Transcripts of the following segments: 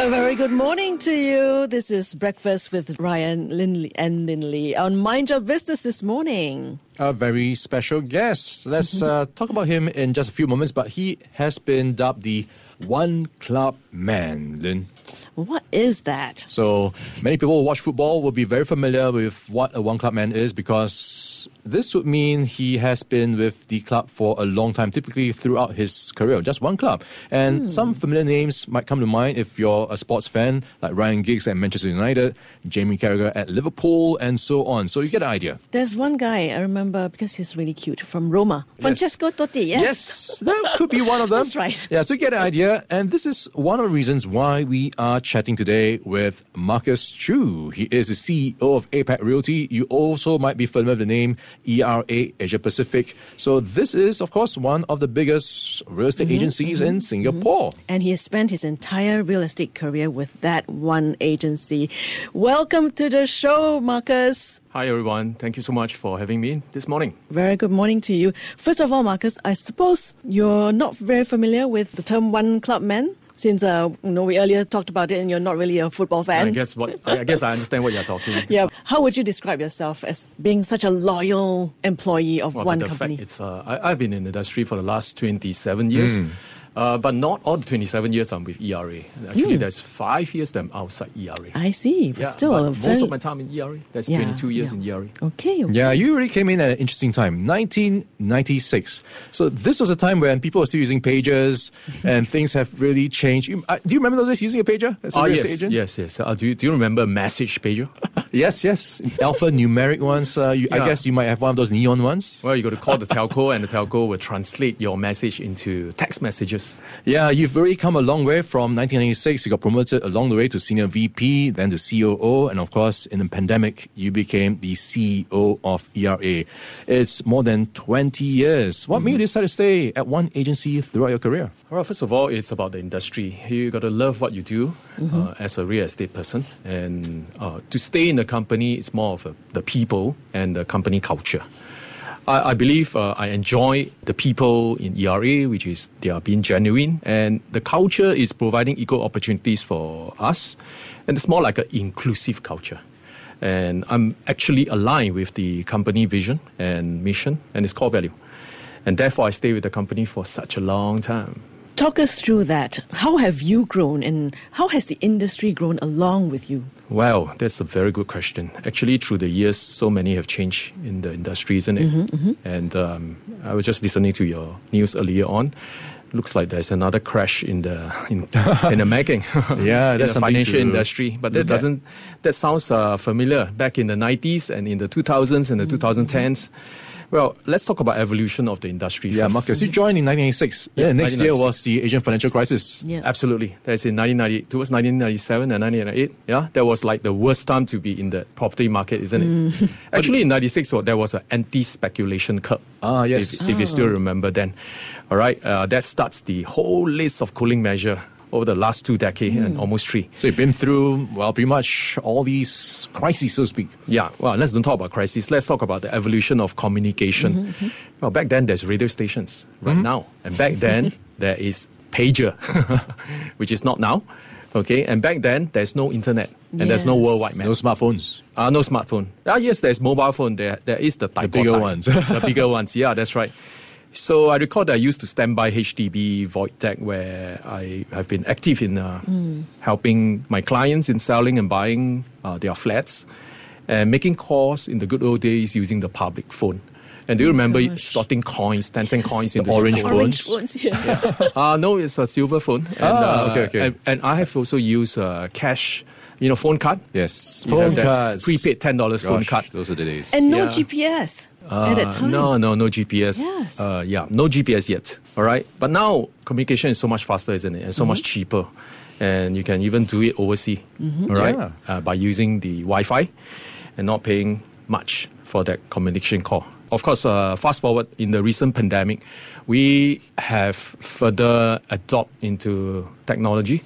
A very good morning to you. This is Breakfast with Ryan Linley and Linley on Mind Your Business this morning. A very special guest. Let's uh, talk about him in just a few moments, but he has been dubbed the One Club Man, Lin. What is that? So many people who watch football will be very familiar with what a one club man is because this would mean he has been with the club for a long time, typically throughout his career, just one club. And Hmm. some familiar names might come to mind if you're a sports fan, like Ryan Giggs at Manchester United, Jamie Carragher at Liverpool, and so on. So you get an idea. There's one guy I remember because he's really cute from Roma. Francesco Totti, yes. Yes, that could be one of them. That's right. Yeah, so you get an idea. And this is one of the reasons why we are chatting today with Marcus Chu. He is the CEO of APAC Realty. You also might be familiar with the name ERA Asia Pacific. So this is, of course, one of the biggest real estate Mm-hmm, agencies in Singapore. And he has spent his entire real estate career with that one agency. Welcome to the show, Marcus. Hi everyone, thank you so much for having me this morning. Very good morning to you. First of all, Marcus, I suppose you're not very familiar with the term one club man, since uh, you know we earlier talked about it, and you're not really a football fan. I guess what I guess I understand what you're talking. About. Yeah. How would you describe yourself as being such a loyal employee of Well, one but the company? fact it's uh, I, I've been in the industry for the last 27 years. Hmm. Uh, but not all the 27 years I'm with ERA. Actually, there's five years that I'm outside ERA. I see, but yeah, still but a most of my time in ERA. That's Yeah, 22 years yeah. in ERA. okay. okay. Yeah, you really came in at an interesting time, 1996. So this was a time when people were still using pagers and things have really changed. You, uh, do you remember those days using a pager as a Oh, yes, agent? yes, yes. Uh, do, you, do you remember Message Pager? Yes, yes. Alphanumeric ones. Uh, you, I guess you might have one of those neon ones. Well, you got to call the telco, and the telco will translate your message into text messages. Yeah, you've already come a long way from 1996. You got promoted along the way to senior VP, then to COO, and of course, in the pandemic, you became the CEO of ERA. It's more than 20 years. What made you decide to stay at one agency throughout your career? Well, first of all, it's about the industry. You got to love what you do Mm-hmm. uh, as a real estate person, and uh, to stay in the company, it's more of the people and the company culture. I, I believe uh, I enjoy the people in ERA, which is they are being genuine, and the culture is providing equal opportunities for us, and it's more like an inclusive culture. And I'm actually aligned with the company vision and mission and its core value. And therefore, I stay with the company for such a long time. Talk us through that. How have you grown, and how has the industry grown along with you? Well, that's a very good question. Actually, through the years, so many have changed in the industry, isn't it? And um, I was just listening to your news earlier on. Looks like there's another crash in the in, in the making. Yeah, in that's the financial to industry. But that doesn't. That sounds uh, familiar. Back in the 90s and in the 2000s and the 2010s. Well, let's talk about evolution of the industry. Yeah, first. Marcus, you joined in 1996. Yeah, Yeah, next year was the Asian financial crisis. Yeah. Absolutely. That's in 1990, towards 1997 and 1998. Yeah, that was like the worst time to be in the property market, isn't it? Actually, in 96, well, there was an anti-speculation curve. Ah, yes. If, if you still remember then. All right, uh, that starts the whole list of cooling measure over the last two decades and almost three. So you've been through, well, pretty much all these crises, so to speak. Yeah, well, let's don't talk about crises. Let's talk about the evolution of communication. Well, back then there's radio stations right now, and back then there is pager, which is not now. Okay, and back then there's no internet and there's no worldwide map. No smartphones. Uh, no smartphone. Ah, yes, there's mobile phone. There, there is the, The bigger Taikotai. ones. the bigger ones. Yeah, that's right. So I recall that I used to stand by HDB void deck, where I have been active in uh, helping my clients in selling and buying uh, their flats, and making calls in the good old days using the public phone. And do you remember gosh. slotting coins, 10 cent coins in The the orange phone? Orange phones? phones, yes. Uh, no, it's a silver phone. And, Ah, uh, okay, okay. And, and I have also used uh, cash, you know, phone card. Yes. You have Phone that cards. Prepaid $10 phone Gosh, card. Those are the days. and no Yeah. GPS at that Uh, time. No, no, no GPS. Yes. Uh, yeah, no GPS yet. All right. But now communication is so much faster, isn't it? And so much cheaper. And you can even do it overseas. All right. Yeah. Uh, by using the Wi Fi and not paying much for that communication call. Of course, uh, fast forward in the recent pandemic, we have further adopt into technology.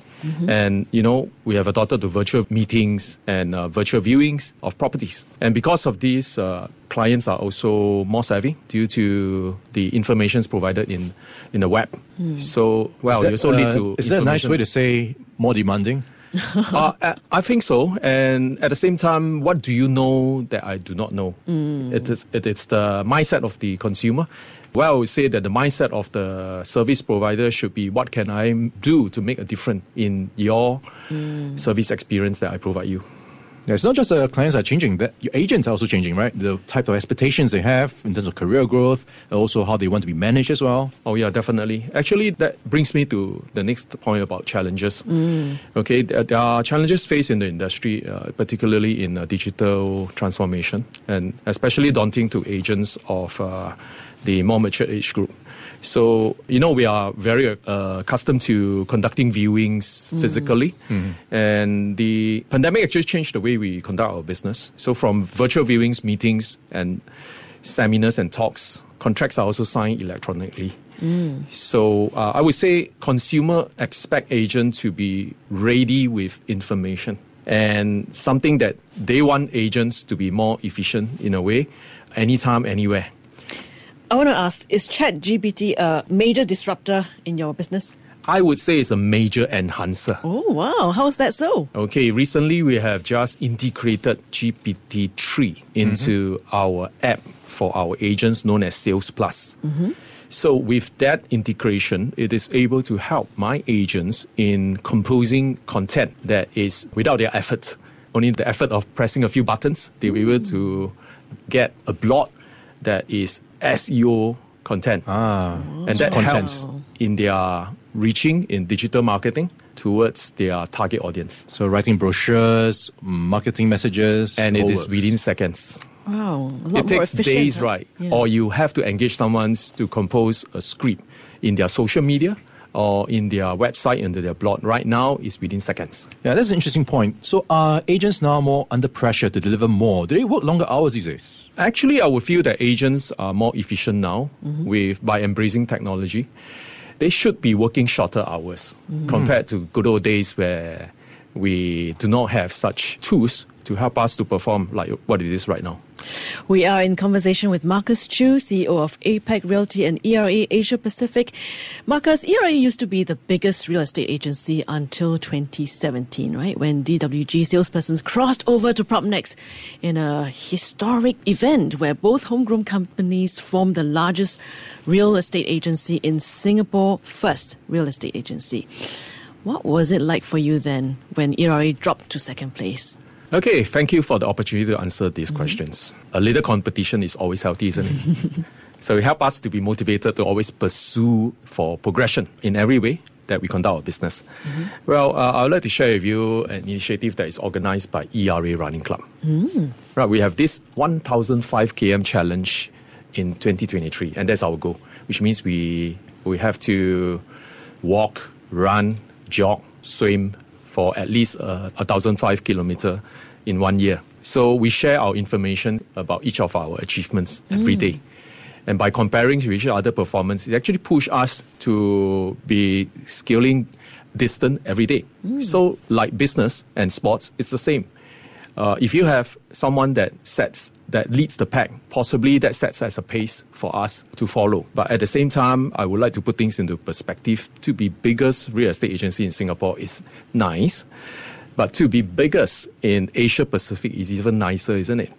And, you know, we have adopted to virtual meetings and uh, virtual viewings of properties. And because of this, uh, clients are also more savvy due to the informations provided in, in the web. So, well, Is you also that, need uh, to. Is that a nice way to say more demanding? Uh, I- I think so. And at the same time, what do you know that I do not know? Mm. It is it is the mindset of the consumer. Well, I would say that the mindset of the service provider should be what can I do to make a difference in your mm. service experience that I provide you. Yeah, it's not just uh, clients are changing; that your agents are also changing, right? The type of expectations they have in terms of career growth, also how they want to be managed as well. Oh yeah, definitely. Actually, that brings me to the next point about challenges. Okay, there, there are challenges faced in the industry, uh, particularly in uh, digital transformation, and especially daunting to agents of uh, the more mature age group. So, you know, we are very uh, accustomed to conducting viewings physically. And the pandemic actually changed the way we conduct our business. So, from virtual viewings, meetings, and seminars and talks, contracts are also signed electronically. So uh, I would say consumer expect agent to be ready with information and something that they want agents to be more efficient in a way, anytime, anywhere. I want to ask is ChatGPT a major disruptor in your business? I would say it's a major enhancer. Oh, wow. How is that so? Okay, recently we have just integrated GPT-3 mm-hmm. into our app for our agents known as Sales Plus. Mm-hmm. So with that integration, it is able to help my agents in composing content that is without their effort. Only the effort of pressing a few buttons, they'll be able to get a blog that is SEO content. Ah, and that content. helps in their reaching in digital marketing towards their target audience. So writing brochures, marketing messages, And it all is within seconds. Wow. A lot it more takes efficient, days, huh? right? Yeah. Or you have to engage someone to compose a script in their social media or in their website, into their blog. Right now, is within seconds. Yeah, that's an interesting point. So are agents now more under pressure to deliver more? Do they work longer hours these days? Actually, I would feel that agents are more efficient now mm-hmm. with by embracing technology. They should be working shorter hours mm-hmm. compared to good old days where we do not have such tools to help us to perform like what it is right now. We are in conversation with Marcus Chu, CEO of APAC Realty and ERA Asia Pacific. Marcus, ERA used to be the biggest real estate agency until 2017, right? When DWG salespersons crossed over to Propnex in a historic event where both homegrown companies formed the largest real estate agency in Singapore, first real estate agency. What was it like for you then when ERA dropped to second place? Okay, thank you for the opportunity to answer these mm-hmm. questions. A little competition is always healthy, isn't it? so it helps us to be motivated to always pursue for progression in every way that we conduct our business. Mm-hmm. Well, uh, I would like to share with you an initiative that is organized by ERA Running Club. Mm. Right, we have this 1,005 km challenge in 2023, and that's our goal, which means we we have to walk, run, jog, swim for at least uh, 1,005 kilometer in one year. So we share our information about each of our achievements every day. And by comparing with each other performance, it actually push us to be scaling distant every day. So like business and sports, it's the same. Uh, if you have someone that sets that leads the pack, possibly that sets as a pace for us to follow. But at the same time, I would like to put things into perspective. To be biggest real estate agency in Singapore is nice, but to be biggest in Asia Pacific is even nicer, isn't it?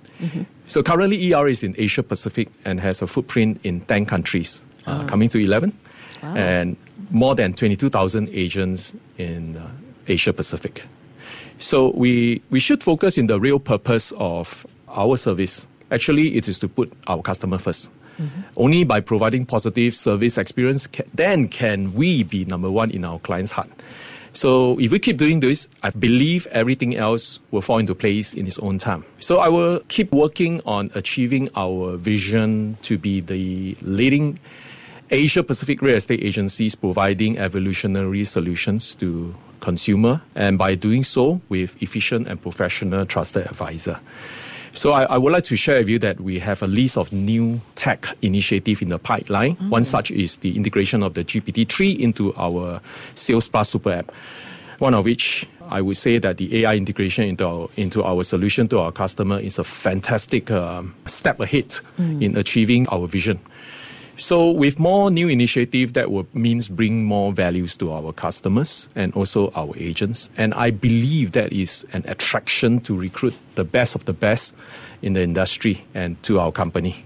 So currently, ER is in Asia Pacific and has a footprint in 10 countries, uh, coming to 11, and more than 22,000 agents in uh, Asia Pacific. So we, we should focus in the real purpose of our service. Actually, it is to put our customer 1st mm-hmm. Only by providing positive service experience, ca- then can we be number one in our client's heart. So if we keep doing this, I believe everything else will fall into place in its own time. So I will keep working on achieving our vision to be the leading Asia Pacific real estate agencies providing evolutionary solutions to consumer and by doing so with efficient and professional trusted advisor. So I, I would like to share with you that we have a list of new tech initiative in the pipeline. One such is the integration of the GPT-3 into our Sales Plus Super App. One of which I would say that the AI integration into our, into our solution to our customer is a fantastic um, step ahead in achieving our vision. So, with more new initiative, that will means bring more values to our customers and also our agents. And I believe that is an attraction to recruit the best of the best in the industry and to our company.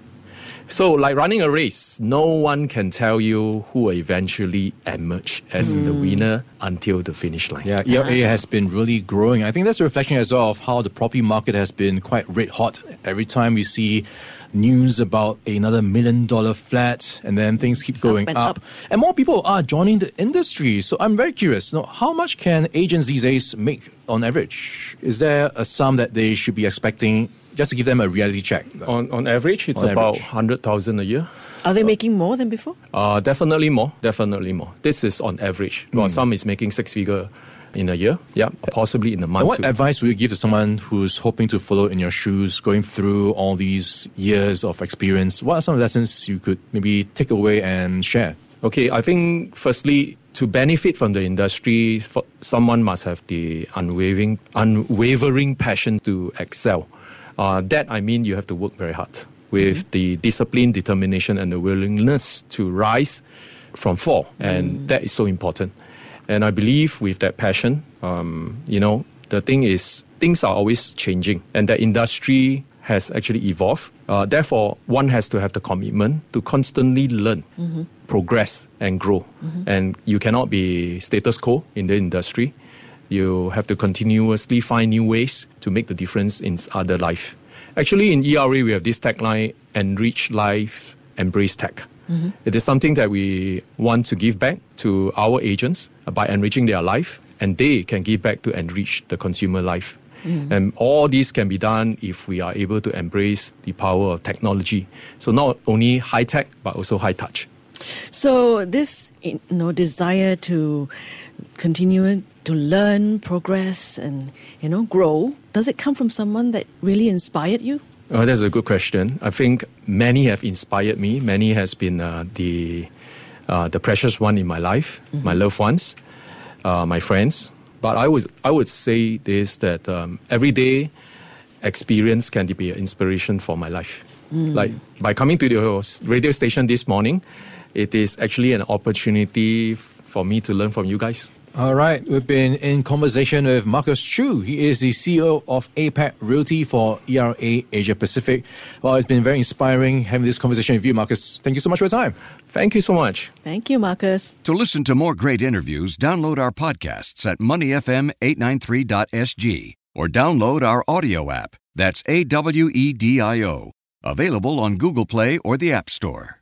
So, like running a race, no one can tell you who will eventually emerge as the mm. winner until the finish line. Yeah, ERA ah. has been really growing. I think that's a reflection as well of how the property market has been quite red hot. Every time we see news about another million dollar flat, and then things keep going and up, up. and more people are joining the industry. So I'm very curious. You know, how much can agents these days make on average? Is there a sum that they should be expecting just to give them a reality check? On, on average, it's On about 100,000 a year. Are they making more than before? Uh, definitely more, definitely more. This is on average. Well, some is making six figure in a year, yeah, possibly in a month. And what too. advice would you give to someone who's hoping to follow in your shoes, going through all these years of experience? What are some lessons you could maybe take away and share? Okay, I think firstly, to benefit from the industry, someone must have the unwavering, unwavering passion to excel. Uh, that I mean, you have to work very hard with the discipline, determination, and the willingness to rise from fall, and that is so important. And I believe with that passion, um, you know, the thing is things are always changing, and the industry has actually evolved. Uh, therefore, one has to have the commitment to constantly learn, progress, and grow. And you cannot be status quo in the industry. You have to continuously find new ways to make the difference in other life. Actually, in ERA, we have this tagline: "Enrich life, embrace tech." Mm-hmm. It is something that we want to give back to our agents uh, by enriching their life, and they can give back to enrich the consumer life. Mm. And all this can be done if we are able to embrace the power of technology. So not only high tech, but also high touch. So this you know desire to continue to learn, progress, and you know grow. Does it come from someone that really inspired you? Uh, that's a good question. I think many have inspired me. Many has been uh, the uh, the precious one in my life, my loved ones, uh, my friends. But I would I would say this that um, every day experience can be an inspiration for my life. Like by coming to the radio station this morning, it is actually an opportunity for me to learn from you guys. All right, we've been in conversation with Marcus Chu. He is the CEO of APAC Realty for ERA Asia Pacific. Well, it's been very inspiring having this conversation with you, Marcus. Thank you so much for your time. Thank you so much. Thank you, Marcus. To listen to more great interviews, download our podcasts at moneyfm893.sg or download our audio app. That's A W E D I O. Available on Google Play or the App Store.